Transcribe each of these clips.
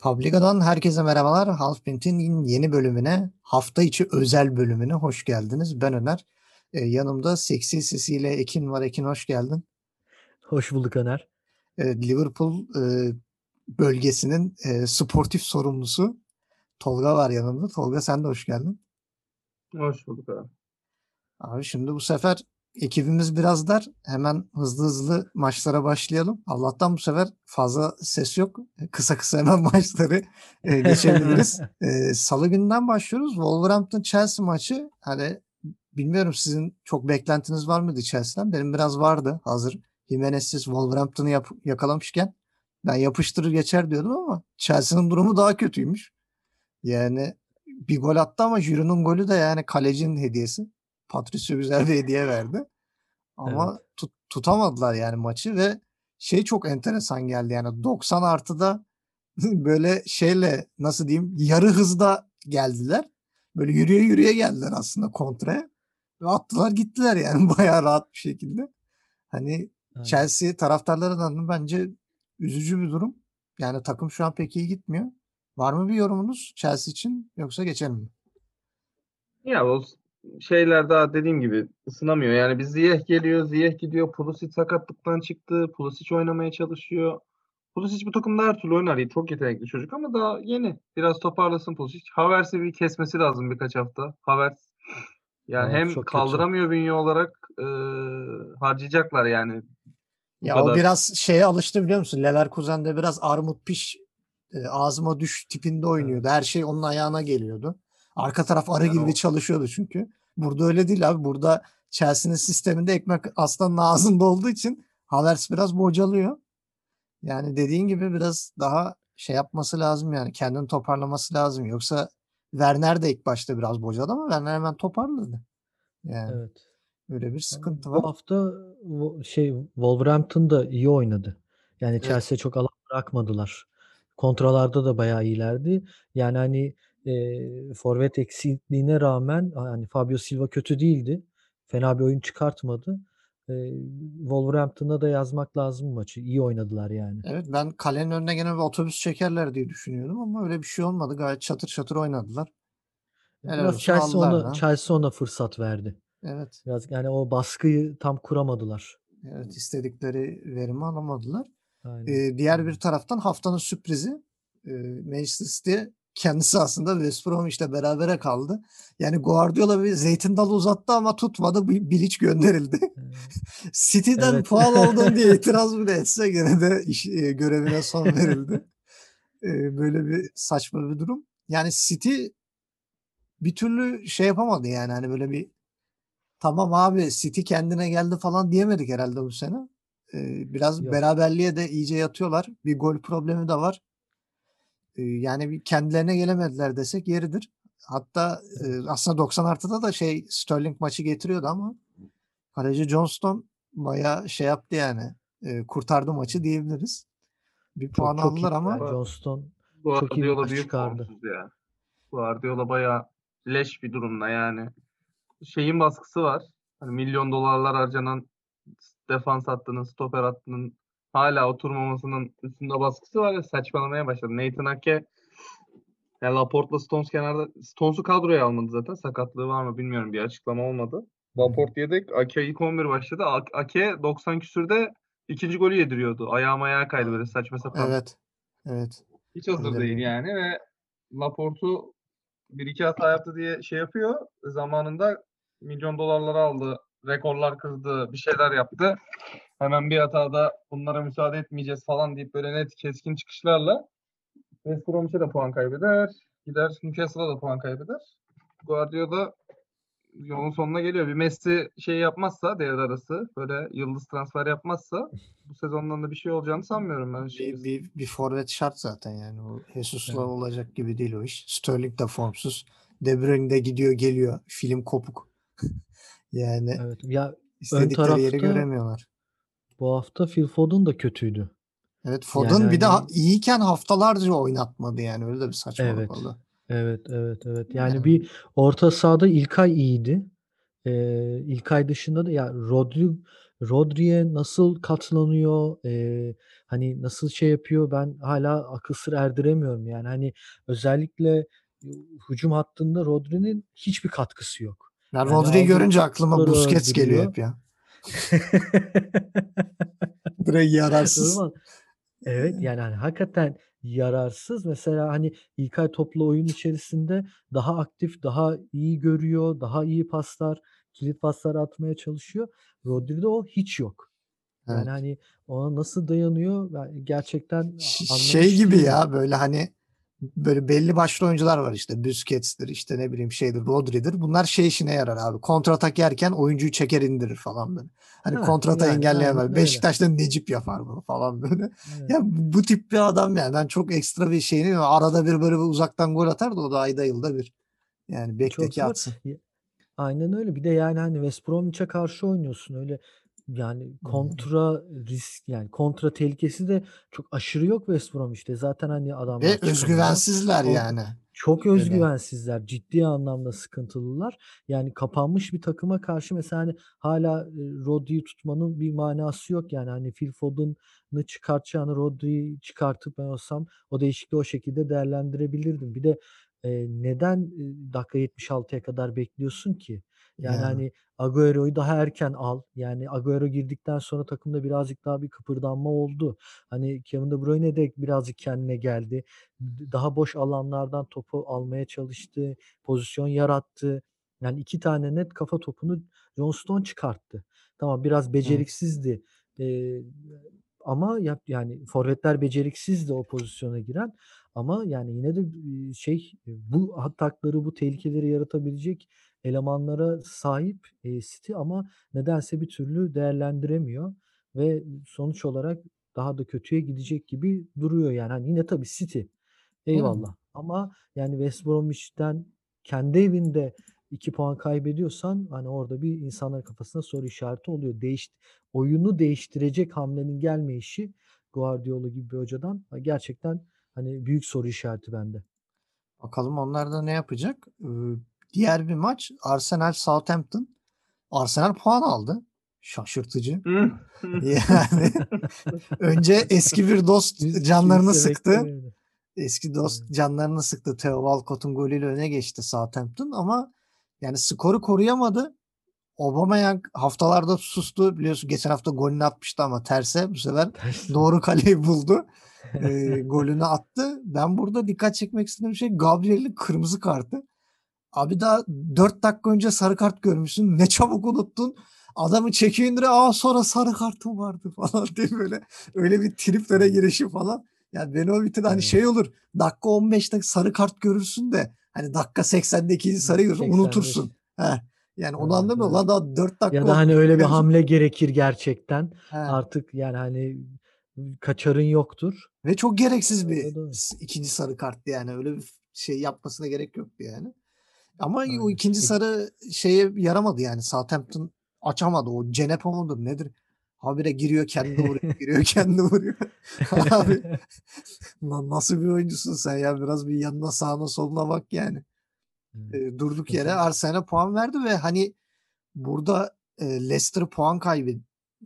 Publica'dan herkese merhabalar. Halfprint'in yeni bölümüne, hafta içi özel bölümüne hoş geldiniz. Ben Öner. Ee, yanımda seksi sesiyle Ekin var. Ekin hoş geldin. Hoş bulduk Öner. Ee, Liverpool e, bölgesinin e, sportif sorumlusu Tolga var yanımda. Tolga sen de hoş geldin. Hoş bulduk abi. Abi şimdi bu sefer ekibimiz biraz dar. Hemen hızlı hızlı maçlara başlayalım. Allah'tan bu sefer fazla ses yok. Kısa kısa hemen maçları e, geçebiliriz. e, Salı günden başlıyoruz. Wolverhampton Chelsea maçı. Hani bilmiyorum sizin çok beklentiniz var mıydı Chelsea'den? Benim biraz vardı hazır. Jimenez'siz Wolverhampton'ı yap- yakalamışken ben yapıştırır geçer diyordum ama Chelsea'nin durumu daha kötüymüş. Yani bir gol attı ama Giroud'un golü de yani kalecinin hediyesi. Patricio güzel bir hediye verdi. Ama tut- tutamadılar yani maçı ve şey çok enteresan geldi yani 90 artıda böyle şeyle nasıl diyeyim yarı hızda geldiler. Böyle yürüye yürüye geldiler aslında kontraya. Ve attılar gittiler yani bayağı rahat bir şekilde. Hani Aynen. Chelsea taraftarlarından bence üzücü bir durum. Yani takım şu an pek iyi gitmiyor. Var mı bir yorumunuz Chelsea için yoksa geçelim mi? Ya o şeyler daha dediğim gibi ısınamıyor. Yani bir Ziyech geliyor, Ziyech gidiyor. Pulisic sakatlıktan çıktı. Pulisic oynamaya çalışıyor. Pulisic bu takımda her türlü oynar. Çok yetenekli çocuk ama daha yeni. Biraz toparlasın Pulisic. Havertz'i bir kesmesi lazım birkaç hafta. Havertz yani Havertz hem çok kötü. kaldıramıyor bünye olarak e, harcayacaklar yani. Ya o kadar. biraz şeye alıştı biliyor musun? Leverkusen'de biraz armut piş e, ağzıma düş tipinde oynuyordu. Her şey onun ayağına geliyordu. Arka taraf arı Yani gibi o- çalışıyordu çünkü. Burada öyle değil abi. Burada Chelsea'nin sisteminde ekmek aslanın ağzında olduğu için Havertz biraz bocalıyor. Yani dediğin gibi biraz daha şey yapması lazım yani. Kendini toparlaması lazım. Yoksa Werner de ilk başta biraz bocaladı ama Werner hemen toparladı. Yani Evet. öyle bir sıkıntı Bu var. hafta wo- şey Wolverhampton da iyi oynadı. Yani Evet. Chelsea'ye çok alan bırakmadılar. Kontralarda da bayağı iyilerdi. Yani hani e, forvet eksikliğine rağmen hani Fabio Silva kötü değildi. Fena bir oyun çıkartmadı. E, Wolverhampton'a da yazmak lazım maçı. İyi oynadılar yani. Evet ben kalenin önüne gene bir otobüs çekerler diye düşünüyordum ama öyle bir şey olmadı. Gayet çatır çatır oynadılar. Helal Biraz Chelsea ona. Chelsea ona fırsat verdi. Evet. Biraz yani o baskıyı tam kuramadılar. Evet istedikleri verimi alamadılar. Aynen. Ee, diğer bir taraftan haftanın sürprizi e, Manchester City kendisi aslında West Bromwich'le berabere kaldı. Yani Guardiola bir zeytin dalı uzattı ama tutmadı. Bir Bilic gönderildi. City'den Evet. puan aldın diye itiraz bile etse gene de iş, e, görevine son verildi. E, böyle bir saçma bir durum. Yani City bir türlü şey yapamadı yani hani böyle bir tamam abi City kendine geldi falan diyemedik herhalde bu sene. E, biraz Yok. beraberliğe de iyice yatıyorlar. Bir gol problemi de var. E, yani bir kendilerine gelemediler desek yeridir. Hatta e, aslında 90 artıda da şey Sterling maçı getiriyordu ama Kaleci Johnston bayağı şey yaptı yani. e, kurtardı maçı diyebiliriz. Bir puan çok çok iyi. aldılar ama Yani Johnston çok iyi bir maç büyük çıkardı. ya. Guardiola bayağı leş bir durumda yani. Şeyin baskısı var. Hani milyon dolarlar harcanan defans hattının, stoper hattının hala oturmamasının üstünde baskısı var ya saçmalamaya başladı. Nathan Ake ya Laporte'la Stones kenarda Stones'u kadroya almadı zaten. Sakatlığı var mı bilmiyorum. Bir açıklama olmadı. Laporte yedek. Ake ilk 11 başladı. Ake 90 küsürde ikinci golü yediriyordu. Ayağım ayağa kaydı böyle saçma sapan. evet. Evet. Hiç hazır Öyle değil yani ve Laporte'u bir iki hata yaptı diye şey yapıyor. Zamanında milyon dolarları aldı. Rekorlar kırdı. Bir şeyler yaptı. Hemen bir hatada bunlara müsaade etmeyeceğiz falan deyip böyle net keskin çıkışlarla West Bromwich'e de puan kaybeder. Gider Newcastle'a da puan kaybeder. Guardiola yolun sonuna geliyor. Bir Messi şey yapmazsa devre arası böyle yıldız transfer yapmazsa bu sezondan da bir şey olacağını sanmıyorum ben. Bir, bir, bir forvet şart zaten yani. O Jesus'la Evet. olacak gibi değil o iş. Sterling de formsuz. De Bruyne de gidiyor geliyor. Film kopuk. yani Evet. Ya istedikleri yeri tarafta- göremiyorlar. bu hafta Phil Foden da kötüydü. Evet Foden Yani bir de ha- hani- iyiyken haftalarca oynatmadı yani. Öyle de bir saçmalık Evet. oldu. Evet, evet, evet. Yani Yani- bir orta sahada İlkay iyiydi. Ee, İlkay dışında da ya Rodri, Rodri'ye nasıl katlanıyor, eee, hani, nasıl şey yapıyor ben hâlâ akıl sır erdiremiyorum. Yani, hani, özellikle, hücum hattında Rodri'nin hiçbir katkısı yok. Yani Rodri'yi görünce aklıma Busquets geliyor hep ya. Direkt yararsız. Evet, yani, hani, hakikaten yararsız. Mesela, hani, İlkay topla oyun içerisinde daha aktif, daha iyi görüyor, daha iyi paslar, kilit paslar atmaya çalışıyor. Rodri'de o hiç yok. Evet. Yani, hani, ona nasıl dayanıyor gerçekten şey gibi ya, böyle, hani, böyle belli başlı oyuncular var işte Busquets'tir, işte, ne bileyim, şeydir, Rodri'dir. Bunlar şey işine yarar abi, kontratak yerken oyuncuyu çeker indirir falan böyle. Hani Heh, kontratağı yani, engelleyen var. Beşiktaş'ta Necip yapar bunu falan böyle. Evet. Ya bu tip bir adam yani. Ben çok ekstra bir şeyini arada bir böyle bir uzaktan gol atar da o da ayda yılda bir. Yani bekle ki atsın. Aynen öyle. Bir de, yani, hani, West Bromwich'e karşı oynuyorsun. Öyle, yani, kontra risk, yani, kontra tehlikesi de çok aşırı yok West Bromwich'te. Zaten, hani, adamlar Ve özgüvensizler Kontra yani. Çok özgüvensizler. Ciddi anlamda sıkıntılılar. Yani, kapanmış bir takıma karşı mesela, hani, hâlâ, eee, Rodri'yi tutmanın bir manası yok. Yani, hani, Phil Foden'ı çıkartacağına Rodri'yi çıkartıp ben olsam o değişikliği o şekilde değerlendirebilirdim. Bir de, neden, dakika 76'ya kadar bekliyorsun ki? Yani, Ya. hani, Agüero'yu daha erken al. Yani, Agüero girdikten sonra takımda birazcık daha bir kıpırdanma oldu. Hani, Kevin De Bruyne de birazcık kendine geldi. D daha boş alanlardan topu almaya çalıştı, pozisyon yarattı. Yani 2 tane net kafa topunu John Stones çıkarttı. Tamam, biraz Evet. beceriksizdi, eee, ama yap yani forvetler beceriksizdi o pozisyona giren ama, yani, yine de, şey, bu atakları, bu tehlikeleri yaratabilecek elemanlara sahip, eee, City ama nedense bir türlü değerlendiremiyor ve sonuç olarak daha da kötüye gidecek gibi duruyor yani. Hani, yine tabii City, Hı. eyvallah ama, yani, West Bromwich'ten kendi evinde 2 puan kaybediyorsan, hani, orada bir insanların kafasında soru işareti oluyor. Değiş oyunu değiştirecek hamlenin gelmeyişi Guardiola gibi bir hocadan, gerçekten, hani, büyük soru işareti bende. Bakalım onlar da ne yapacak? Diğer bir maç Arsenal-Southampton. Arsenal puan aldı. Şaşırtıcı. Yani önce eski bir dost canlarını kimse sıktı. beklemiyordu. Eski dost canlarını sıktı. Theo Walcott'un golüyle öne geçti Southampton ama yani skoru koruyamadı. Aubameyang haftalardır sustu. Biliyorsun geçen hafta golünü atmıştı ama terse bu sefer doğru kaleyi buldu. Eee, golünü attı. Ben burada dikkat çekmek istediğim şey Gabriel'in kırmızı kartı. Abi daha 4 dakika önce sarı kart görmüşsün. Ne çabuk unuttun. Adamı çekiyor indiriyor. A, sonra sarı kartım vardı falan diye böyle öyle bir triplere Evet. girişi falan. Yani beni o bitirdi. Hani Evet. şey olur. Dakika 15'te sarı kart görürsün de hani dakika 80'de 2'nci Hı, sarıyı görürsün 85. unutursun. Heh. Yani onu Evet, anlamıyorum. evet. Lan daha 4 Ya dakika da, hani, öyle bir hamle gerekir gerçekten. He. Artık, yani, hani, kaçarın yoktur. Ve çok gereksiz bir s 2'nci sarı karttı yani. Öyle bir şey yapmasına gerek yoktu yani. Ama o Aynen. 2'nci E sarı şeye yaramadı yani. Southampton açamadı. O Cenepo mudur nedir? Habire giriyor kendi vuruyor, giriyor kendi vuruyor. Abi na nasıl bir oyuncusun sen ya? Biraz bir yanına sağına soluna bak yani. Eee, durduk yere. Arsenal'e puan verdi ve hani burada, eee, Leicester puan kaybet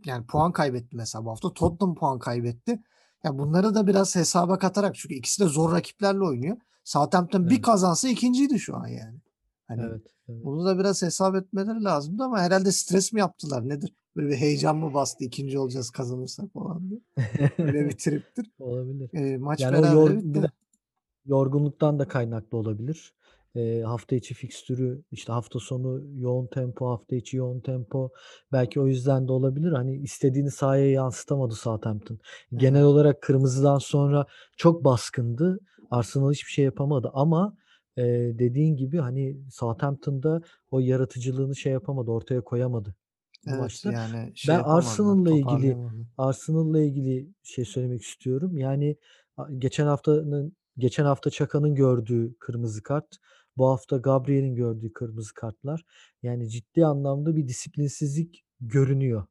yani puan kaybetti mesela bu hafta. Tottenham puan kaybetti. Ya bunları da biraz hesaba katarak çünkü ikisi de zor rakiplerle oynuyor. Southampton bir Evet. kazansa 2'nciydi şu an yani. Hani Evet, evet. bunu da biraz hesap etmeleri lazımdı ama herhâlde stres mi yaptılar nedir? Böyle bir heyecan mı bastı 2'nci olacağız kazanırsak falan diye. Öyle bir triptir. Olabilir. Eee, maç Yani o yor bitti. yorgunluktan da kaynaklı olabilir. Eee, hafta içi fikstürü, işte, hafta sonu yoğun tempo, hafta içi yoğun tempo. Belki o yüzden de olabilir. Hani, istediğini sahaya yansıtamadı Southampton. Genel Evet. olarak kırmızıdan sonra çok baskındı. Arsenal hiçbir şey yapamadı ama, eee, dediğin gibi, hani, Southampton da o yaratıcılığını şey yapamadı, ortaya koyamadı bu Evet, maçta. yani şey Ben yapamadılar, Arsenal'la ilgili toparlayamadılar. Arsenal'la ilgili şey söylemek istiyorum. Yani, a geçen haftanın geçen hafta Çaka'nın gördüğü kırmızı kart, bu hafta Gabriel'in gördüğü kırmızı kartlar. Yani ciddi anlamda bir disiplinsizlik görünüyor.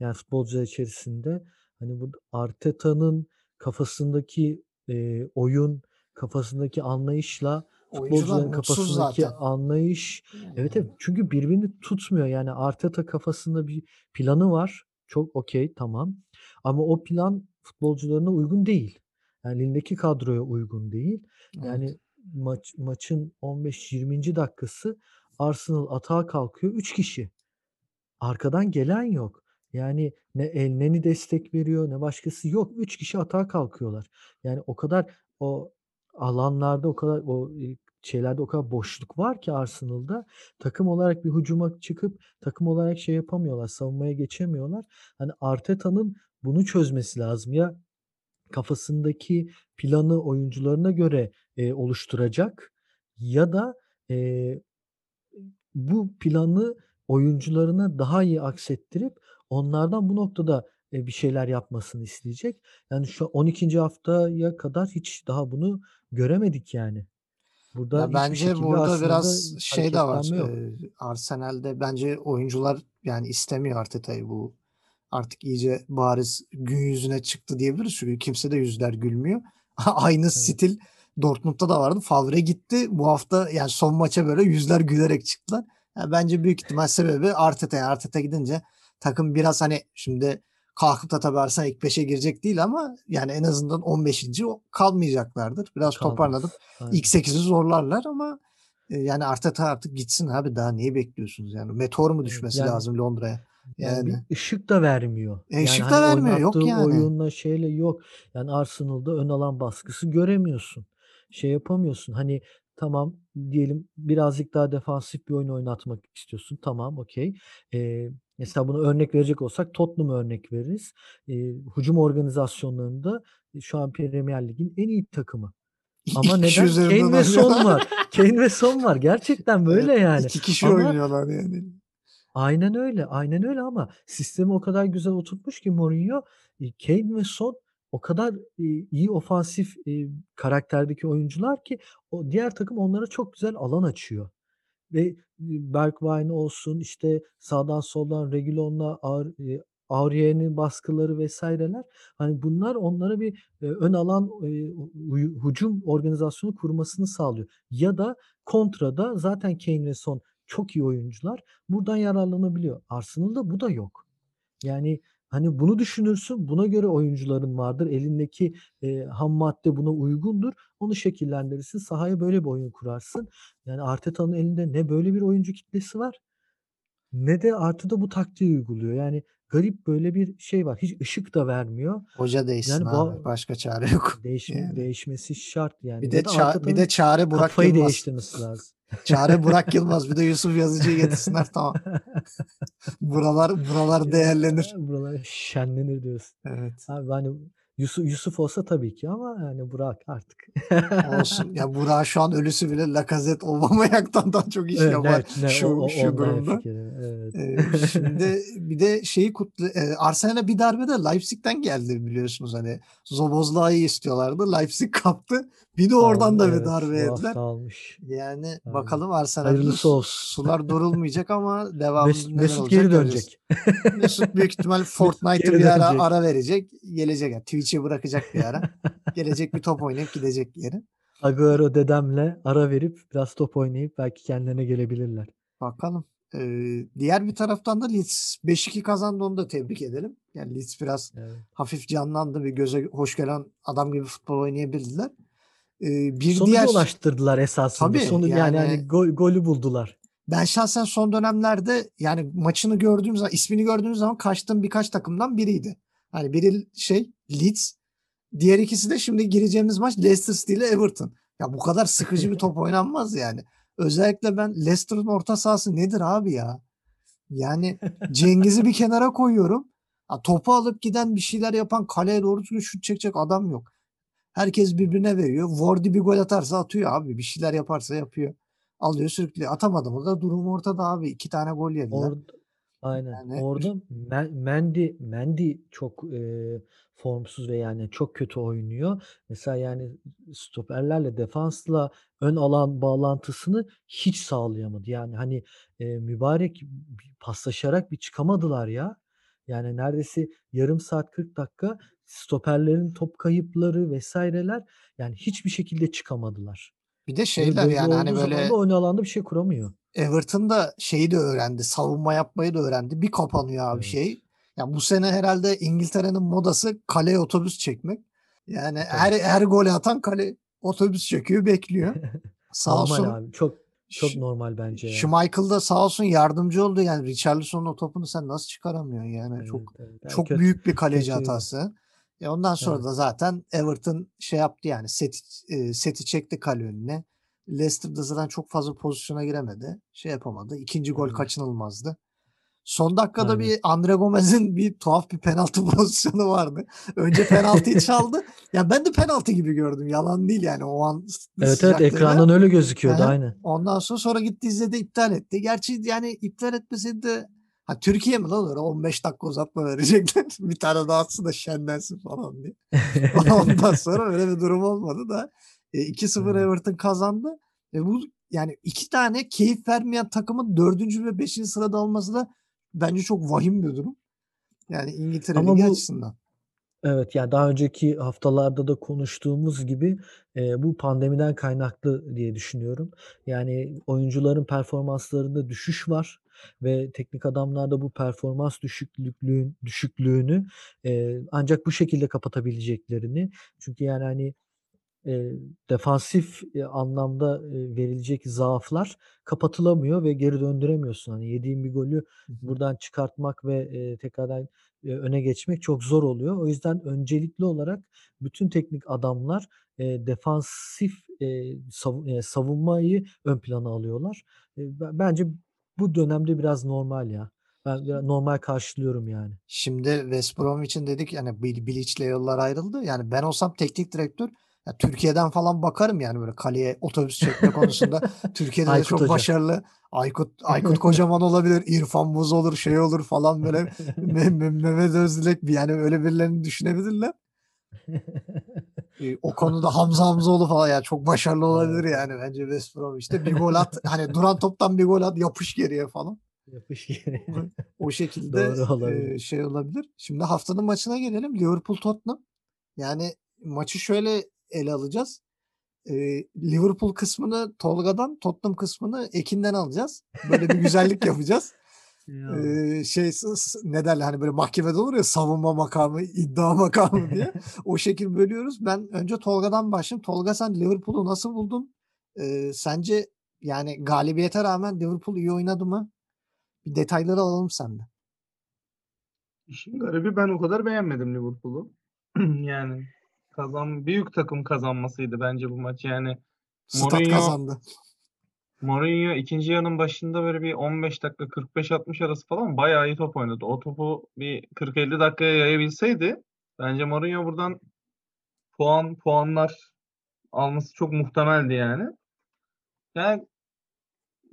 Yani futbolcular içerisinde. Hani, burada Arteta'nın kafasındaki, eee, oyun, kafasındaki anlayışla futbolcuların kafasındaki zaten. anlayış Evet, evet. Yani. Çünkü birbirini tutmuyor. Yani Arteta kafasında bir planı var. Çok okay, tamam. Ama o plan futbolcularına uygun değil. Yani elindeki kadroya uygun değil. Yani Evet. maç maçın 15-20. dakikası Arsenal atağa kalkıyor 3 kişi. Arkadan gelen yok. Yani ne Elneny destek veriyor ne başkası yok. 3 kişi atağa kalkıyorlar. Yani o kadar o alanlarda o kadar o, şeylerde o kadar boşluk var ki Arsenal'da takım olarak bir hücuma çıkıp takım olarak şey yapamıyorlar, savunmaya geçemiyorlar. Hani Arteta'nın bunu çözmesi lazım. Ya kafasındaki planı oyuncularına göre, eee, oluşturacak ya da, eee, bu planı oyuncularına daha iyi aksettirip onlardan bu noktada, eee, bir şeyler yapmasını isteyecek. Yani şu 12. haftaya kadar hiç daha bunu göremedik yani. Burada Ya bence burada biraz şey de var. Eee, Arsenal'de bence oyuncular yani istemiyor Arteta'yı bu. Artık iyice bariz gün yüzüne çıktı diyebiliriz. Çünkü kimsede yüzler gülmüyor. Aynı Evet. stil Dortmund'da da vardı. Favre gitti. Bu hafta yani son maça böyle yüzler gülerek çıktılar. Ya bence büyük ihtimal sebebi Arteta. Yani Arteta gidince takım biraz hani şimdi kalkıp da tabii Arsenal ilk 5'e girecek değil ama yani en azından 15. o kalmayacaklardır. Biraz toparlanıp Kalmaz. Aynen. ilk 8'i zorlarlar ama eee, yani Arteta artık gitsin abi daha neyi bekliyorsunuz yani? Meteor mu düşmesi yani lazım Londra'ya? yani bir Yani. ışık da vermiyor. E, Yani ışık da hani vermiyor. Yok yani. oyunla şeyle yok. Yani Arsenal'da ön alan baskısı göremiyorsun. Şey yapamıyorsun. Hani tamam diyelim birazcık daha defansif bir oyun oynatmak istiyorsun. Tamam, okay. Eee, mesela buna örnek verecek olsak Tottenham'a örnek veririz. Eee, hücum organizasyonlarında şu an Premier Lig'in en iyi takımı. Ama İki neden? Kane ve Son var. Kane ve Son var. Gerçekten böyle Evet, yani. 2 kişi Ama oynuyorlar yani. Aynen öyle, aynen öyle ama sistemi o kadar güzel oturtmuş ki Mourinho, Kane ve Son o kadar, eee, iyi ofansif, eee, karakterdeki oyuncular ki o diğer takım onlara çok güzel alan açıyor. Ve, Bergwijn olsun, işte sağdan soldan eee, Aurier'in baskıları vs.ler hani bunlar onlara bir, eee, ön alan, hü hücum organizasyonu kurmasını sağlıyor. Ya da kontrada zaten Kane ve Son çok iyi oyuncular. Buradan yararlanabiliyor. Arsenal'da bu da yok. Yani, hani, bunu düşünürsün, buna göre oyuncuların vardır. Elindeki, eee, ham madde buna uygundur. Onu şekillendirirsin. Sahaya böyle bir oyun kurarsın. Yani Arteta'nın elinde ne böyle bir oyuncu kitlesi var ne de artıda bu taktiği uyguluyor. Yani garip böyle bir şey var. Hiç ışık da vermiyor. Hoca değişsin Yani abi. ba Başka çare yok. değişme Yani. değişmesi şart yani. Bir de Ya da ça bir de çare Burak kafayı Yılmaz. değiştirmesi lazım. Çare Burak Yılmaz. Bir de Yusuf Yazıcı'yı getirsinler tamam. Buralar buralar değerlenir. buralar şenlenir diyorsun. Evet. Abi, hani, Yusuf Yusuf olsa tabii ki ama yani Burak artık. Olsun. Ya Burak'ın şu an ölüsü bile Lacazette Aubameyang'dan daha çok iş Evet, yapar net, ne şu o şu durumda. Evet. Eee, şimdi bir de şeyi kutlu eee, Arsenal'e bir darbe de Leipzig'ten geldi biliyorsunuz hani. Szoboszlai'yi istiyorlardı. Leipzig kaptı. Bir de oradan Aldı, da bir evet. darbe hafta almış. Yani Aynen. bakalım olsun. sular durulmayacak ama devamında Mesut neler Mesut olacak geri dönecek. Mesut büyük ihtimal Fortnite'ı bir ara ara verecek. Gelecek yani Twitch'i bırakacak bir ara. Gelecek bir top oynayıp gidecek geri. Agüero dedemle ara verip biraz top oynayıp belki kendilerine gelebilirler. Bakalım. Eee, diğer bir taraftan da Leeds 5-2 kazandı onu da tebrik edelim. Yani Leeds biraz Evet. hafif canlandı ve göze hoş gelen adam gibi futbol oynayabildiler. Eee, bir Sonuca diğer ulaştırdılar esasında. tabii Sonu yani hani yani gol golü buldular. ben şahsen son dönemlerde yani maçını gördüğüm zaman ismini gördüğüm zaman kaçtığım birkaç takımdan biriydi. Hani biri şey Leeds, diğer ikisi de şimdi gireceğimiz maç Leicester City ile Everton. Ya bu kadar sıkıcı bir top oynanmaz yani. Özellikle ben Leicester'ın orta sahası nedir abi ya? Yani Cengiz'i bir kenara koyuyorum. Ha, topu alıp giden bir şeyler yapan kaleye doğru düzgün şut çekecek adam yok. Herkes birbirine veriyor. Wardy bir gol atarsa atıyor abi. Bir şeyler yaparsa yapıyor. Alıyor sürüklüyor. Atamadı mı da durum ortada abi. İki tane gol yediler. Orada aynen. Yani Orada Men Mendy Mendy çok, eee, formsuz ve yani çok kötü oynuyor. Mesela yani stoperlerle defansla ön alan bağlantısını hiç sağlayamadı. Yani hani, eee, mübarek paslaşarak bir çıkamadılar ya. Yani neredeyse yarım saat 40 dakika stoperlerin top kayıpları vs.ler yani hiçbir şekilde çıkamadılar. Bir de Ve şeyler böyle yani hani böyle ön alanda bir şey kuramıyor. Everton da şeyi de öğrendi. Savunma yapmayı da öğrendi. Bir kapanıyor abi Evet. şey. Ya bu sene herhalde İngiltere'nin modası kaleye otobüs çekmek. Yani Tabii. her her golü atan kale otobüs çekiyor, bekliyor. Sağ Normal olsun. abi. Çok çok Ş- normal bence ya. Schmeichel da sağ olsun yardımcı oldu. Yani Richarlison'un o topunu sen nasıl çıkaramıyorsun yani? Evet, çok evet. Yani çok kötü- büyük bir kaleci kötüydü. hatası. E ondan sonra Evet. da zaten Everton şey yaptı yani seti, e, seti çekti kale önüne. Leicester'da zaten çok fazla pozisyona giremedi. Şey yapamadı. İkinci gol Evet. kaçınılmazdı. Son dakikada Aynen. bir Andre Gomez'in bir tuhaf bir penaltı pozisyonu vardı. Önce penaltıyı çaldı. Ya ben de penaltı gibi gördüm. Yalan değil yani o an Evet evet ekrandan öyle gözüküyordu Aha. aynen. Ondan sonra sonra gitti izledi iptal etti. Gerçi yani iptal etmeseydi de ha Türkiye mi lan öyle 15 dakika uzatma verecekler. bir tane daha atsın da şenlensin falan diye. Ondan sonra öyle bir durum olmadı da e, 2-0 Evet. Everton kazandı. Ve bu yani iki tane keyif vermeyen takımın dördüncü ve beşinci sırada olması da bence çok vahim bir durum. Yani İngiltere Ama bu- açısından. Evet yani daha önceki haftalarda da konuştuğumuz gibi e, bu pandemiden kaynaklı diye düşünüyorum. Yani oyuncuların performanslarında düşüş var ve teknik adamlar da bu performans düşüklüğün düşüklüğünü e, ancak bu şekilde kapatabileceklerini çünkü yani hani e, defansif e, anlamda e, verilecek zaaflar kapatılamıyor ve geri döndüremiyorsun. Hani yediğin bir golü buradan çıkartmak ve e, tekrardan e, öne geçmek çok zor oluyor. O yüzden öncelikli olarak bütün teknik adamlar e, defansif e, sav- e, savunmayı ön plana alıyorlar. E, ben- bence bu dönemde biraz normal ya. Ben biraz normal karşılıyorum yani. Şimdi West Brom için dedik yani Bil- Bilic'le yollar ayrıldı. Yani ben olsam teknik direktör ya Türkiye'den falan bakarım yani böyle kaleye otobüs çekme konusunda. Türkiye'de de çok Hoca. başarılı. Aykut Aykut Kocaman olabilir, İrfan Buz olur, şey olur falan böyle Me- Me- Mehmet Özdilek bir yani öyle birilerini düşünebilirler. Ee, o konuda Hamza Hamzoğlu falan ya çok başarılı olabilir yani bence West Brom işte bir gol at hani duran toptan bir gol at yapış geriye falan. Yapış geri. O şekilde olabilir. e, şey olabilir. Şimdi haftanın maçına gelelim. Liverpool Tottenham. Yani maçı şöyle ele alacağız. E, Liverpool kısmını Tolga'dan, Tottenham kısmını Ekin'den alacağız. Böyle bir güzellik yapacağız. Ya. E, şey ne derler hani böyle mahkemede olur ya savunma makamı, iddia makamı diye. O şekil bölüyoruz. Ben önce Tolga'dan başlayayım. Tolga sen Liverpool'u nasıl buldun? E, sence yani galibiyete rağmen Liverpool iyi oynadı mı? Bir detayları alalım senden. İşin garibi ben o kadar beğenmedim Liverpool'u. yani kazan büyük takım kazanmasıydı bence bu maç. Yani Stat Mourinho- kazandı. Mourinho ikinci yarının başında böyle bir 15 dakika 45-60 arası falan bayağı iyi top oynadı. O topu bir 40-50 dakikaya yayabilseydi bence Mourinho buradan puan puanlar alması çok muhtemeldi yani. Yani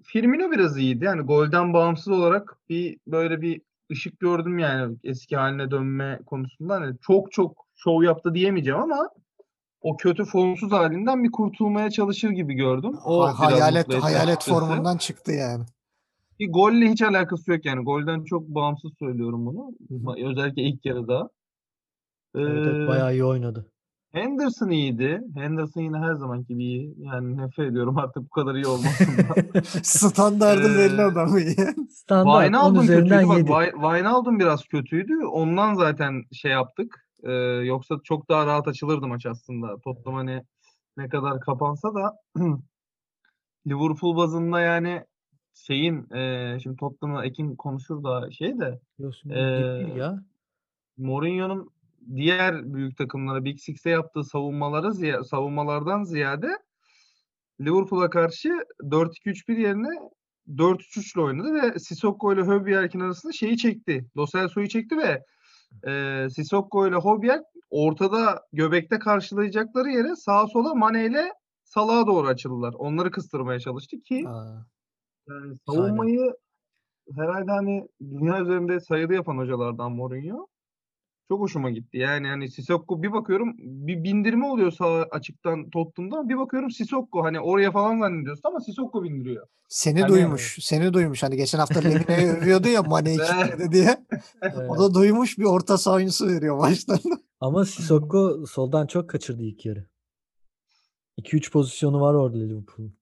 Firmino biraz iyiydi. Yani golden bağımsız olarak bir böyle bir ışık gördüm yani eski haline dönme konusunda. Hani çok çok şov yaptı diyemeyeceğim ama o kötü formsuz halinden bir kurtulmaya çalışır gibi gördüm. O Ha- hayalet hayalet açıkçası. formundan çıktı yani. Bir golle hiç alakası yok yani. Golden çok bağımsız söylüyorum bunu. Hı hı. Ba- Özellikle ilk yarıda. Evet, evet Ee, bayağı iyi oynadı. Henderson iyiydi. Henderson yine her zamanki gibi iyi. Yani nefret ediyorum artık bu kadar iyi olmasından. Standardı belli Ee, adamı yani. Standart 10 Wijnaldum kötüydü. Bak 7. Wi- Wijnaldum biraz kötüydü. Ondan zaten şey yaptık. Ee, yoksa çok daha rahat açılırdı maç aslında. Tottenham hani ne kadar kapansa da Liverpool bazında yani şeyin e, şimdi Tottenham'ı Ekin konuşur da şey de Diyorsun, değil ya. Mourinho'nun diğer büyük takımlara Big Six'e yaptığı savunmalara ziya- savunmalardan ziyade Liverpool'a karşı 4-2-3-1 yerine 4-3-3 ile oynadı ve Sissoko ile Højbjerg'in arasında şeyi çekti. Lo Celso'yu çekti ve e, Sissoko ile Højbjerg ortada göbekte karşılayacakları yere sağa sola Mane ile Salah'a doğru açıldılar. Onları kıstırmaya çalıştı ki Aa, yani savunmayı herhalde hani dünya üzerinde sayılı yapan hocalardan Mourinho. Çok hoşuma gitti. Yani hani Sissoko bir bakıyorum bir bindirme oluyor sağ açıktan Tottenham'dan. Bir bakıyorum Sissoko hani oraya falan zannediyorsun ama Sissoko bindiriyor. Seni Hani- duymuş. Seni duymuş. Hani geçen hafta Lemine'yi övüyordu ya Mane'yi kilitledi diye. Evet. O da duymuş bir orta saha oyuncusu veriyor baştan. Ama Sissoko soldan çok kaçırdı ilk yarı. 2-3 pozisyonu var orada Liverpool'un.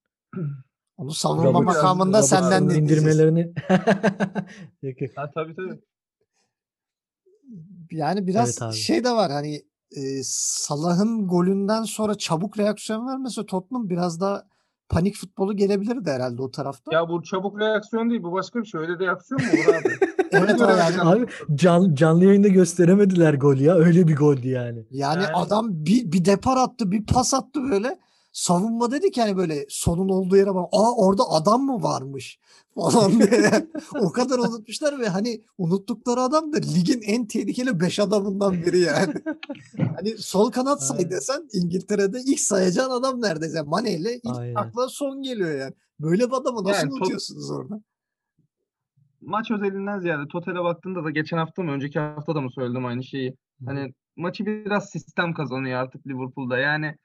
Onu savunma Robert- makamında Robert- senden Robertson'un dinleyeceğiz. indirmelerini Yok, yok. Ha tabii tabii. Yani biraz Evet abi. şey de var hani e, Salah'ın golünden sonra çabuk reaksiyon vermese Tottenham biraz daha panik futbolu gelebilirdi herhalde o tarafta. Ya bu çabuk reaksiyon değil. Bu başka bir şey. Öyle reaksiyon mu olur abi? Evet abi Abi can, canlı yayında gösteremediler golü ya. Öyle bir goldü yani. yani Yani- adam bir, bir depar attı bir pas attı böyle. Savunma dedi ki hani böyle sonun olduğu yere bak. Aa orada adam mı varmış falan diye. o kadar unutmuşlar ve hani unuttukları adam da ligin en tehlikeli 5 adamından biri yani. hani sol kanat say desen İngiltere'de ilk sayacağın adam neredeyse. Mane ile ilk Aynen. akla son geliyor yani. Böyle bir adamı nasıl Yani unutuyorsunuz orada? Maç özelinden ziyade totale baktığında da geçen hafta mı önceki hafta da mı söyledim aynı şeyi. Hani maçı biraz sistem kazanıyor artık Liverpool'da. Yani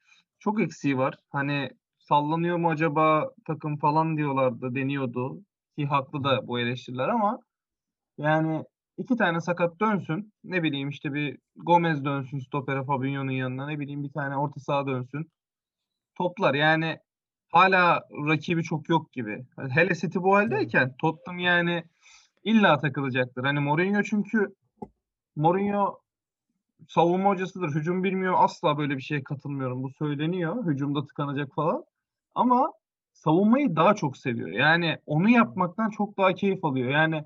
çok eksiği var. Hani sallanıyor mu acaba takım falan diyorlardı, deniyordu. Ki haklı da bu eleştiriler ama yani iki tane sakat dönsün. Ne bileyim işte bir Gomez dönsün stopere Fabinho'nun yanına. Ne bileyim bir tane orta saha dönsün. Toplar yani hala rakibi çok yok gibi. Hele City bu haldeyken Tottenham yani illa takılacaktır. Hani Mourinho çünkü Mourinho savunma hocasıdır. Hücum bilmiyor. Asla böyle bir şeye katılmıyorum. Bu söyleniyor. Hücumda tıkanacak falan. Ama savunmayı daha çok seviyor. Yani onu yapmaktan çok daha keyif alıyor. Yani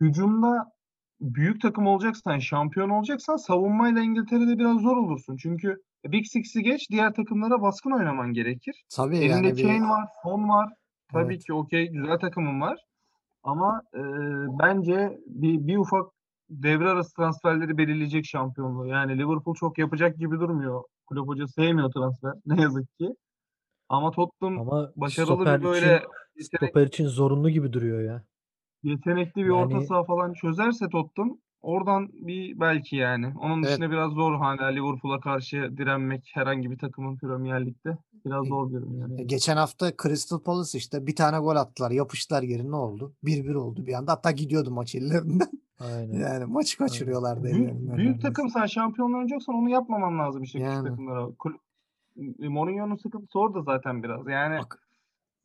hücumda büyük takım olacaksan, şampiyon olacaksan savunmayla İngiltere'de biraz zor olursun. Çünkü Big Six'i geç diğer takımlara baskın oynaman gerekir. Tabii Elinde yani bir, Kane var, Son var. Tabii Evet. ki okey güzel takımın var. Ama e, bence bir, bir ufak devre arası transferleri belirleyecek şampiyonluğu. Yani Liverpool çok yapacak gibi durmuyor. Kulüp hoca sevmiyor transfer ne yazık ki. Ama Tottenham Ama başarılı bir böyle için, yetenek, stoper için zorunlu gibi duruyor ya. yetenekli bir orta Yani- saha falan çözerse Tottenham oradan bir belki yani. Onun Evet. dışında biraz zor hala Liverpool'a karşı direnmek herhangi bir takımın Premier Lig'de. Biraz E, zor görünüyor. E, Yani. Geçen hafta Crystal Palace işte bir tane gol attılar. Yapıştılar geri ne oldu? 1-1 oldu bir anda. Hatta gidiyordu maç ellerinden. Aynen. Yani maçı kaçırıyorlardı Büyük, ellerinden. büyük takım sen şampiyon oynayacaksan onu yapmaman lazım işte küçük Yani. takımlara. Kul- e, Mourinho'nun sıkıntısı orada zaten biraz. Yani Bak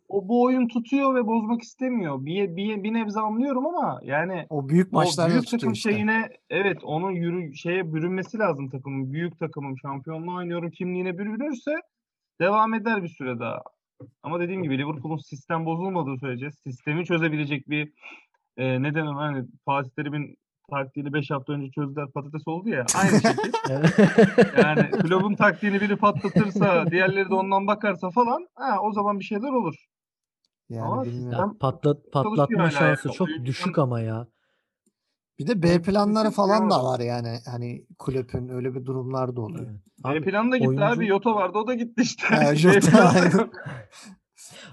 o bu oyun tutuyor ve bozmak istemiyor. Bir, bir, bir nebze anlıyorum ama yani o büyük o maçlarda büyük takım işte. şeyine evet onun yürü şeye bürünmesi lazım takımın. Büyük takımım şampiyonluğu oynuyorum kimliğine bürünürse devam eder bir süre daha. Ama dediğim gibi Liverpool'un sistem bozulmadığı sürece sistemi çözebilecek bir e, neden ona hani Fatih Terim'in taktiğini 5 hafta önce çözdüler patates oldu ya. Aynı şekil. Yani kulübün taktiğini biri patlatırsa, diğerleri de ondan bakarsa falan, ha, o zaman bir şeyler olur. Yani Ama. Ya patlat, patlatma şansı yani. çok düşük ama ya. Bir de B planları falan da var yani. Hani kulübün öyle bir durumlar da oluyor. Evet. B planı da gitti oyuncu- abi. Yoto vardı o da gitti işte. B Jota, planı da aynen. yok.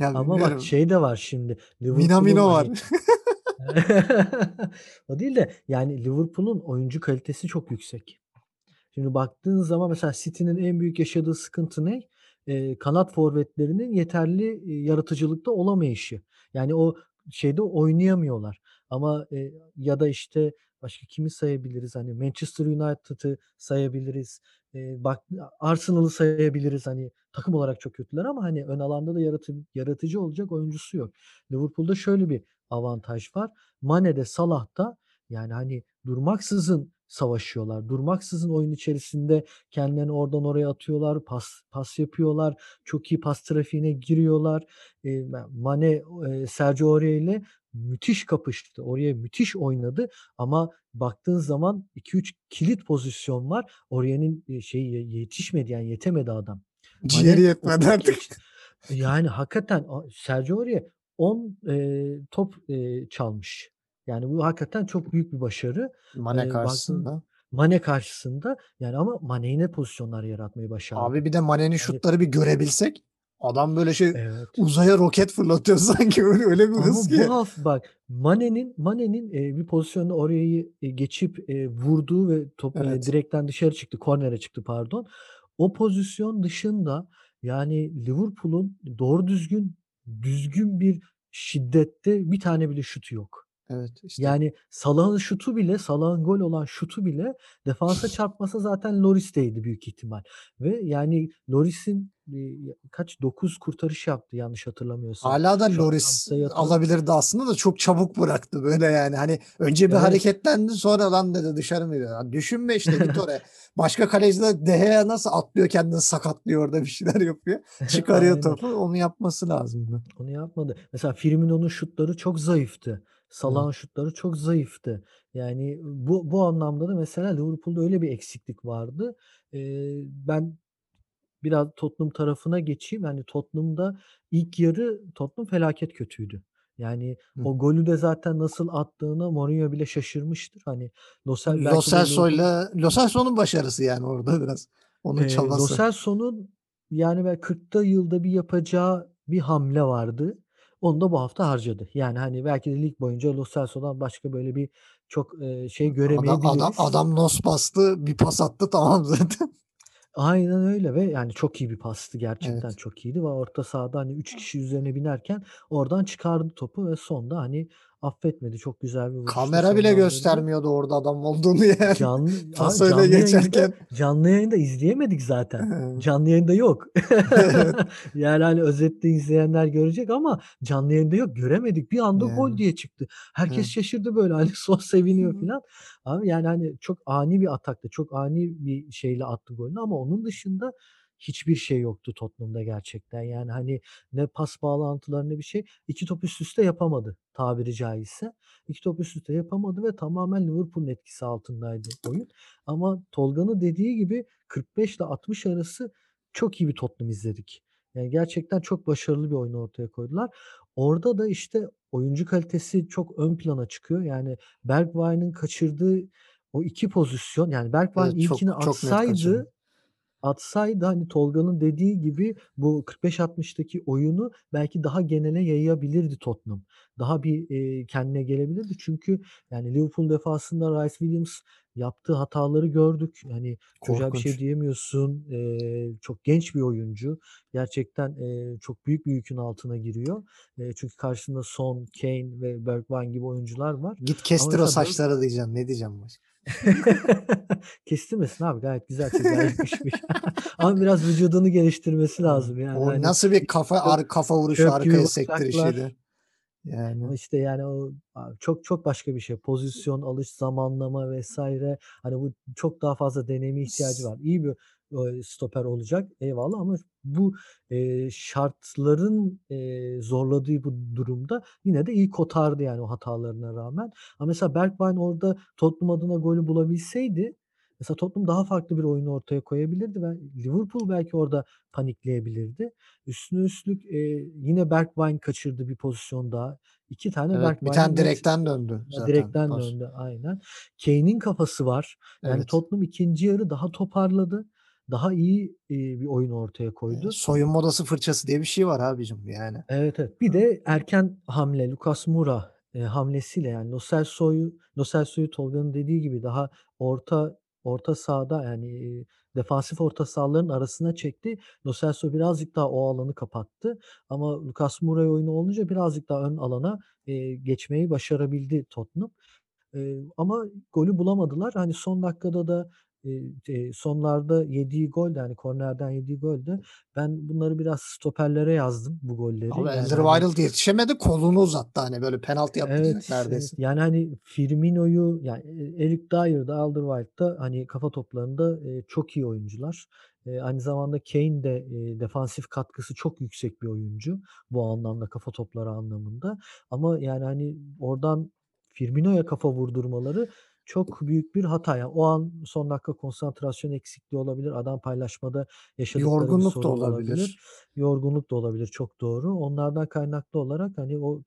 Ya ama bilmiyorum. bak şey de var şimdi. Minamino Liverpool'un var. hani- o değil de yani Liverpool'un oyuncu kalitesi çok yüksek. Şimdi baktığın zaman mesela City'nin en büyük yaşadığı sıkıntı ne? Eee, kanat forvetlerinin yeterli, eee, yaratıcılıkta olamayışı. Yani o şeyde oynayamıyorlar. Ama, eee, ya da işte başka kimi sayabiliriz? Hani Manchester United'ı sayabiliriz. Eee, bak Arsenal'ı sayabiliriz. Hani takım olarak çok kötüler ama hani ön alanda da yaratı yaratıcı olacak oyuncusu yok. Liverpool'da şöyle bir avantaj var. Mane'de, Salah'ta yani hani durmaksızın savaşıyorlar. Durmaksızın oyun içerisinde kendilerini oradan oraya atıyorlar. Pas pas yapıyorlar. Çok iyi pas trafiğine giriyorlar. Eee, Mane, eee, Sergio Aurier ile müthiş kapıştı. Oraya müthiş oynadı ama baktığın zaman 2-3 kilit pozisyon var. Aurier'in, şeyi yetişmedi yani yetemedi adam. Ciğeri yetmedi artık. yani hakikaten Sergio Aurier 10, eee, top, eee, çalmış. Yani bu hakikaten çok büyük bir başarı. Mane baktığın karşısında. Mane karşısında yani ama Mane yine pozisyonlar yaratmayı başardı. Abi bir de Mane'nin şutları bir görebilsek adam böyle şey Evet. uzaya roket fırlatıyor sanki öyle, öyle bir Ama hız ki. bu hafta bak Mane'nin Mane'nin, eee, bir pozisyonda orayı, eee, geçip, eee, vurduğu ve top, Evet. direkten dışarı çıktı, kornere çıktı pardon. O pozisyon dışında yani Liverpool'un doğru düzgün, düzgün bir şiddette bir tane bile şutu yok. Evet, işte. Yani Salah'ın şutu bile, Salah'ın gol olan şutu bile defansa çarpmasa zaten Lloris'teydi büyük ihtimal ve yani Lloris'in, eee, kaç 9 kurtarış yaptı yanlış hatırlamıyorsam. Hâlâ da Şu hatırlamıyorum. alabilirdi aslında da çok çabuk bıraktı böyle yani. Hani önce bir Evet. hareketlendi sonra lan dedi dışarı mı gidiyor? Ya düşünme işte git oraya. Başka kaleci de nasıl atlıyor kendini sakatlıyor orada bir şeyler yapıyor. Çıkarıyor topu. Onu yapması lazımdı. Onu yapmadı. Mesela Firmino'nun şutları çok zayıftı. Salah'ın şutları çok zayıftı. Yani bu bu anlamda da mesela Liverpool'da öyle bir eksiklik vardı. Eee, ben biraz Tottenham tarafına geçeyim. Yani Tottenham'da ilk yarı Tottenham felaket kötüydü. Yani Hı. o golü de zaten nasıl attığına Mourinho bile şaşırmıştır. Hani Lo Cel belki Lo Celso'yla Lo Celso'nun başarısı yani orada biraz. Onun Eee, Lo çabası. Celso'nun yani belki 40'ta yılda bir yapacağı bir hamle vardı. Onu da bu hafta harcadı. Yani, hani, belki de lig boyunca Lo Celso'dan başka böyle bir çok, şey Ada ada göremeyebiliriz. adam nos bastı, bir pas attı tamam zaten. Aynen öyle ve yani çok iyi bir pastı. Gerçekten Evet. çok iyiydi ve orta sahada, hani, 3 kişi üzerine binerken oradan çıkardı topu ve sonda, hani, affetmedi. Çok güzel bir vuruşla Kamera bile göstermiyordu orada adam olduğunu yani. Canlı Pas öyle canlı yayında geçerken. canlı yayında izleyemedik zaten. Canlı yayında yok. Yani, hani, özette izleyenler görecek ama canlı yayında yok. Göremedik. Bir anda gol Yani. diye çıktı. Herkes şaşırdı böyle, hani, son seviniyor filan. Abi, yani, hani, çok ani bir ataktı. Çok ani bir şeyle attı golünü ama onun dışında hiçbir şey yoktu Tottenham'da gerçekten. Yani, hani, ne pas bağlantıları ne bir şey. 2 top üst üste yapamadı tabiri caizse. 2 top üst üste yapamadı ve tamamen Liverpool'un etkisi altındaydı oyun. Ama Tolga'nın dediği gibi 45 ile 60 arası çok iyi bir Tottenham izledik. Yani, gerçekten çok başarılı bir oyun ortaya koydular. Orada da, işte, oyuncu kalitesi çok ön plana çıkıyor. Yani, Bergwijn'in kaçırdığı o 2 pozisyon, yani, Bergwijn Evet, çok ilkini çok net kaçırdı. Atsaydı hani, Tolga'nın dediği gibi bu 45-60'taki oyunu belki daha genele yayabilirdi Tottenham. Daha bir, eee, kendine gelebilirdi. Çünkü, yani, Liverpool defansında Rice Williams yaptığı hataları gördük. Hani, çocuğa bir şey diyemiyorsun. Eee, çok genç bir oyuncu. Gerçekten, eee, çok büyük bir yükün altına giriyor. Eee, çünkü karşısında Son, Kane ve Bergwijn gibi oyuncular var. Git Ama kestir o mesela Berg saçları diyeceğim. Ne diyeceğim başka? Kestirmesin abi gayet güzel çeker yakışmış. Ama biraz vücudunu geliştirmesi lazım yani, O hani, nasıl bir kafa ar kafa vuruşu arkaya sektirişiydi. Yani. İşte, yani, o çok çok başka bir şey. Pozisyon alış, zamanlama vs. Hani, bu çok daha fazla deneyime ihtiyacı var. İyi bir, stoper olacak eyvallah ama bu, eee, şartların, eee, zorladığı bu durumda yine de iyi kotardı yani o hatalarına rağmen. Ama mesela Bergwijn orada Tottenham adına golü bulabilseydi mesela Tottenham daha farklı bir oyun ortaya koyabilirdi ve Liverpool belki orada panikleyebilirdi. Üstüne üstlük, eee, yine Bergwijn kaçırdı bir pozisyon daha. 2 tane Evet, bir Bergwijn'in tane direkten döndü zaten direkten pas. döndü aynen. Kane'in kafası var. Yani, Evet. Tottenham 2. yarı daha toparladı. Daha iyi, bir oyun ortaya koydu. soyunma odası fırçası diye bir şey var abicim yani. Evet, evet. Bir de erken hamle Lucas Moura, eee, hamlesiyle yani Lo Celso'yu Lo Celso'yu Tolga'nın dediği gibi daha orta orta sahada yani, defansif orta sahaların arasına çekti. Lo birazcık daha o alanı kapattı ama Lucas Moura oyunu olunca birazcık daha ön alana, eee, geçmeyi başarabildi Tottenham. Eee, ama golü bulamadılar. Hani, son dakikada da, eee, sonlarda yediği gol de, hani, kornerden yediği gol de ben bunları biraz stoperlere yazdım bu golleri. Abi Yani, hani Alderweireld yetişemedi, kolunu uzattı hani böyle penaltı yaptıracak Evet, evet. neredeyse. Yani, hani, Firmino'yu yani, eee, Eric Dier da Alderweireld da, hani, kafa toplarında, eee, çok iyi oyuncular. Eee, aynı zamanda Kane de, eee, defansif katkısı çok yüksek bir oyuncu bu anlamda, kafa topları anlamında. Ama yani, hani, oradan Firmino'ya kafa vurdurmaları çok büyük bir hata. Yani, o an son dakika konsantrasyon eksikliği olabilir. Adam paylaşmada yaşadıkları bir Yorgunluk da sorun olabilir. olabilir. Yorgunluk da olabilir, çok doğru. Onlardan kaynaklı olarak, hani, o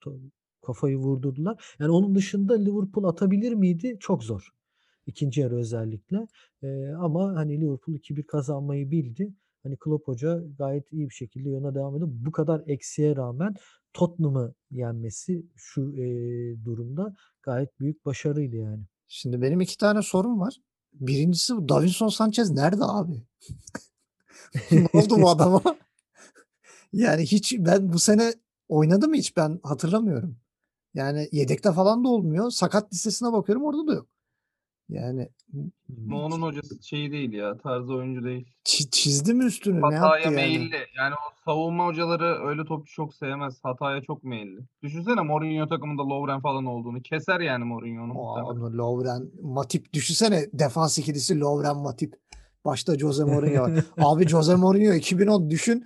kafayı vurdurdular. Yani, onun dışında Liverpool atabilir miydi? Çok zor. 2. yarı özellikle. Eee, ama, hani, Liverpool 2-1 kazanmayı bildi. Hani, Klopp Hoca gayet iyi bir şekilde yoluna devam ediyor. Bu kadar eksiğe rağmen Tottenham'ı yenmesi şu, eee, durumda gayet büyük başarıydı yani. Şimdi benim 2 tane sorum var. 1'incisi bu Davinson Sanchez nerede abi? Ne oldu bu adama? Yani hiç ben bu sene oynadı mı hiç ben hatırlamıyorum. Yani yedekte falan da olmuyor. Sakat listesine bakıyorum orada da yok. Yani onun hocası şeyi değil ya. Tarzı oyuncu değil. çi- çizdi mi üstünü ne Hataya yaptı yani? meyilli. Yani o savunma hocaları öyle topçu çok sevmez. Hataya çok meyilli. Düşünsene Mourinho takımında Lovren falan olduğunu. Keser yani Mourinho onu. Aa, onu Lovren, Matip düşünsene defans ikilisi Lovren, Matip. Başta Jose Mourinho. Abi Jose Mourinho 2010 düşün.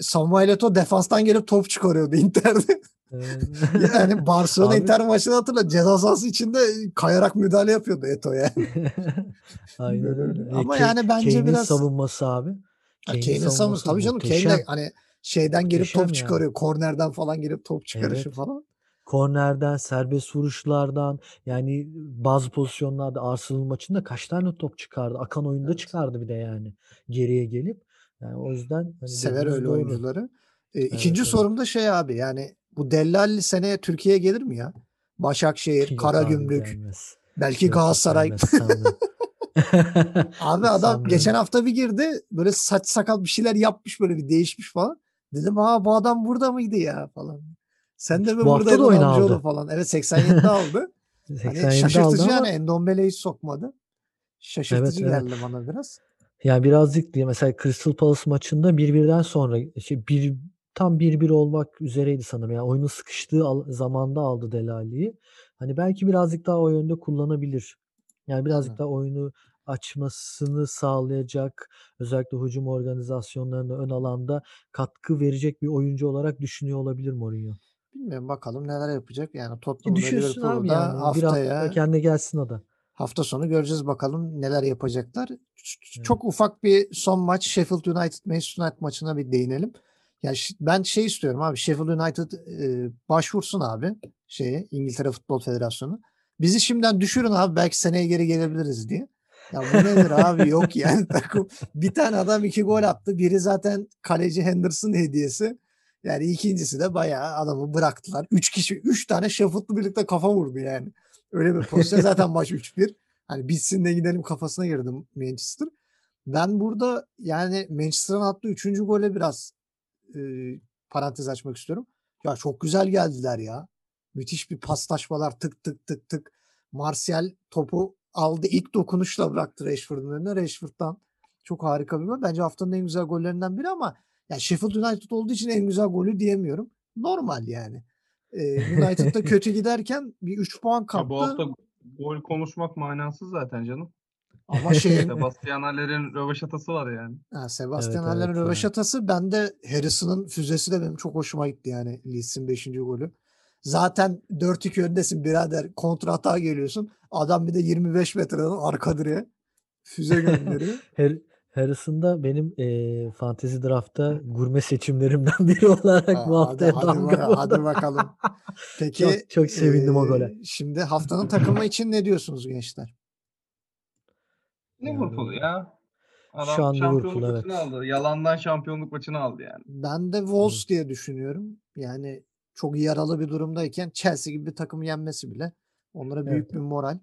Samuel Eto'o defanstan gelip top çıkarıyordu Inter'de. Yani Barcelona Abi- Inter maçını hatırla. Ceza sahası içinde kayarak müdahale yapıyordu Eto'o yani. Aynen öyle. E, Ama Ke- yani bence Kane'in biraz- savunması abi. Kane'in Kane'in savunması savunması tabii canım. Kane muhteşem. de hani şeyden gelip Muhteşem top yani. çıkarıyor. Kornerden falan gelip top çıkarışı Evet. falan. Kornerden, serbest vuruşlardan yani bazı pozisyonlarda Arsenal maçında kaç tane top çıkardı. Akan oyunda Evet. çıkardı bir de yani geriye gelip. Yani o yüzden hani Sever öyle doğru. oyuncuları. Ee, ikinci evet. sorum da şey abi yani bu Dellalli seneye Türkiye'ye gelir mi ya? Başakşehir, Yok Karagümrük, gelmez. belki Yok, Galatasaray. gelmez. Abi adam sanmıyorum. geçen hafta bir girdi böyle saç sakal bir şeyler yapmış böyle bir değişmiş falan. Dedim ha bu adam burada mıydı ya falan. Sen de mi Bu hafta da aldı. falan. Evet 87'de aldı. Hani 87'de aldı şaşırtıcı ama yani Endombele'yi sokmadı. Şaşırtıcı Evet, evet. geldi bana biraz. yani birazcık diye mesela Crystal Palace maçında bir-birden sonra şey bir tam 1-1 olmak üzereydi sanırım. Yani oyunun sıkıştığı al- zamanda aldı Delali'yi. Hani belki birazcık daha o yönde kullanabilir. Yani birazcık Aynen. daha oyunu açmasını sağlayacak, özellikle hücum organizasyonlarında ön alanda katkı verecek bir oyuncu olarak düşünüyor olabilir Mourinho. Bilmiyorum bakalım neler yapacak. Yani Ki Tottenham'da düşünsün abi Liverpool'da yani. Bir haftaya hafta kendine gelsin o da. hafta sonu göreceğiz bakalım neler yapacaklar. Ç- ç- Evet. Çok ufak bir son maç Sheffield United Manchester United maçına bir değinelim. Ya ş- ben şey istiyorum abi Sheffield United e, başvursun abi şeye İngiltere Futbol Federasyonu. Bizi şimdiden düşürün abi belki seneye geri gelebiliriz diye. Ya bu nedir abi yok yani takım. Bir tane adam iki gol attı. Biri zaten kaleci Henderson hediyesi. Yani ikincisi de bayağı adamı bıraktılar. Üç kişi, üç tane Sheffield'lı birlikte kafa vurdu yani. Öyle bir pozisyon. Zaten maç 3-1. Hani bitsin de gidelim kafasına girdim Manchester. Ben burada yani Manchester'ın attığı üçüncü gole biraz e, parantez açmak istiyorum. Ya çok güzel geldiler ya. Müthiş bir paslaşmalar tık tık tık tık. Martial topu aldı. ilk dokunuşla bıraktı Rashford'un önüne. Rashford'dan çok harika bir gol. Bence haftanın en güzel gollerinden biri ama ya Sheffield United olduğu için en güzel golü diyemiyorum. Normal yani. Ee, United'da kötü giderken bir 3 puan Ya kaptı. bu hafta gol konuşmak manasız zaten canım. Ama şeyin Sebastian Haller'in röveşatası var yani. Ha, Sebastian Evet, Haller'in evet röveşatası bende Harrison'ın füzesi de benim çok hoşuma gitti yani Leeds'in 5. golü. Zaten 4-2 öndesin birader. Kontra hata geliyorsun. Adam bir de 25 metreden arka direğe füze gönderiyor. Har Harrison da benim eee fantezi draftta gurme seçimlerimden biri olarak Ha, bu hadi, haftaya hadi, bak- vurdu. hadi bakalım. Peki Çok çok sevindim o eee, gole. Şimdi haftanın takımı için ne diyorsunuz gençler? Liverpool Yani ya. Adam şu an şampiyonluk Liverpool maçını evet. aldı. Yalandan şampiyonluk maçını aldı yani. Ben de Wolves diye düşünüyorum. Yani çok yaralı bir durumdayken Chelsea gibi bir takımı yenmesi bile onlara büyük Evet. bir moral.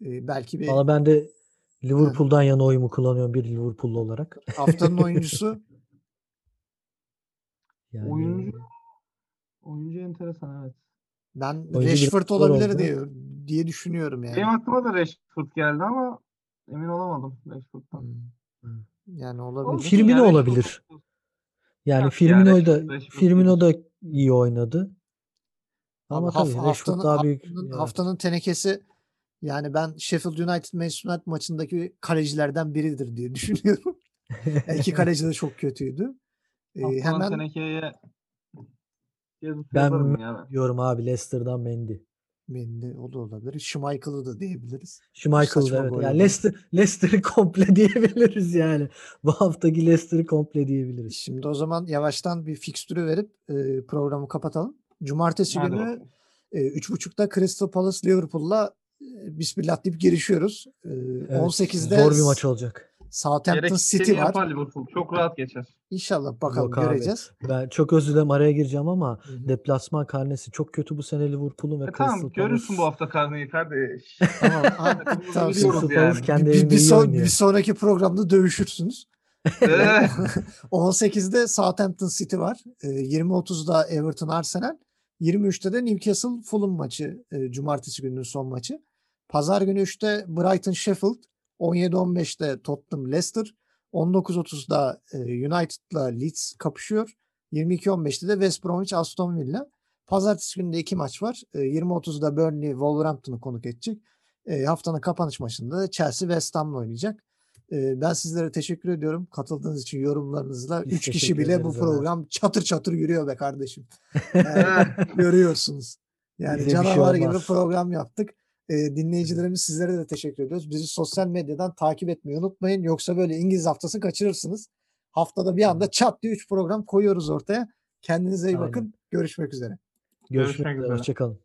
Eee, belki bir Valla ben de Liverpool'dan yana oyumu kullanıyorum bir Liverpool'lu olarak. haftanın oyuncusu Yani Oyuncu oyuncu enteresan evet. ben Oyuncu Rashford olabilir oldu. diye diye düşünüyorum yani. Benim aklıma da Rashford geldi ama emin olamadım Rashford'dan. Hmm. Yani Olsun olabilir. Firmino ya, olabilir. Yani ya, Firmino da Rashford- Firmino da iyi oynadı. Ama tabii Rashford haftanın, daha büyük. haftanın, evet. haftanın tenekesi yani ben Sheffield United Manchester United maçındaki kalecilerden biridir diye düşünüyorum. Yani iki kaleci de çok kötüydü. Ee, hemen tenekeye Ben ya ben. diyorum abi Leicester'dan Mendy. Mendy o da olabilir. Schmeichel'ı da diyebiliriz. Schmeichel'da saçma evet. Yani. Leicester, Leicester'ı komple diyebiliriz yani. Bu haftaki Leicester'ı komple diyebiliriz. Şimdi o zaman yavaştan bir fikstürü verip e, programı kapatalım. Cumartesi Hadi günü e, 3.30'da Crystal Palace Liverpool'la e, bismillah deyip girişiyoruz. E, Evet, 18'de zor bir maç olacak. Southampton City var. yapar Liverpool. Çok rahat geçer. İnşallah bakalım Yok abi. göreceğiz. Ben çok özür dilerim araya gireceğim ama Hı hı. deplasman karnesi çok kötü bu sene Liverpool'un ve E Crystal tamam görürsün bu hafta karneyi kardeş. Tamam. abi, tamam. Crystal yani. kendi bir, bir, son- oynuyor. bir sonraki programda dövüşürsünüz. Eh, 18'de Southampton City var. E, 20.30'da Everton Arsenal. 23'te de Newcastle Fulham maçı. e, cumartesi gününün son maçı. Pazar günü 3'te Brighton Sheffield. 17-15'te Tottenham Leicester. 19.30'da e, United'la Leeds kapışıyor. 22-15'te de West Bromwich Aston Villa. Pazartesi günü de iki maç var. E, 20.30'da Burnley Wolverhampton'u konuk edecek. E, haftanın kapanış maçında da Chelsea West Ham'la oynayacak. E, ben sizlere teşekkür ediyorum. Katıldığınız için yorumlarınızla. Biz 3 kişi bile bu program çatır çatır yürüyor be kardeşim. Yani görüyorsunuz. Yani Bize şey canavar gibi olmaz. program yaptık. E, dinleyicilerimiz sizlere de teşekkür ediyoruz. Bizi sosyal medyadan takip etmeyi unutmayın. Yoksa böyle İngiliz haftası kaçırırsınız. Haftada bir anda çat diye 3 program koyuyoruz ortaya. Kendinize iyi Aynen. bakın. Görüşmek üzere. Görüşmek Görüşmek üzere. üzere. Hoşçakalın.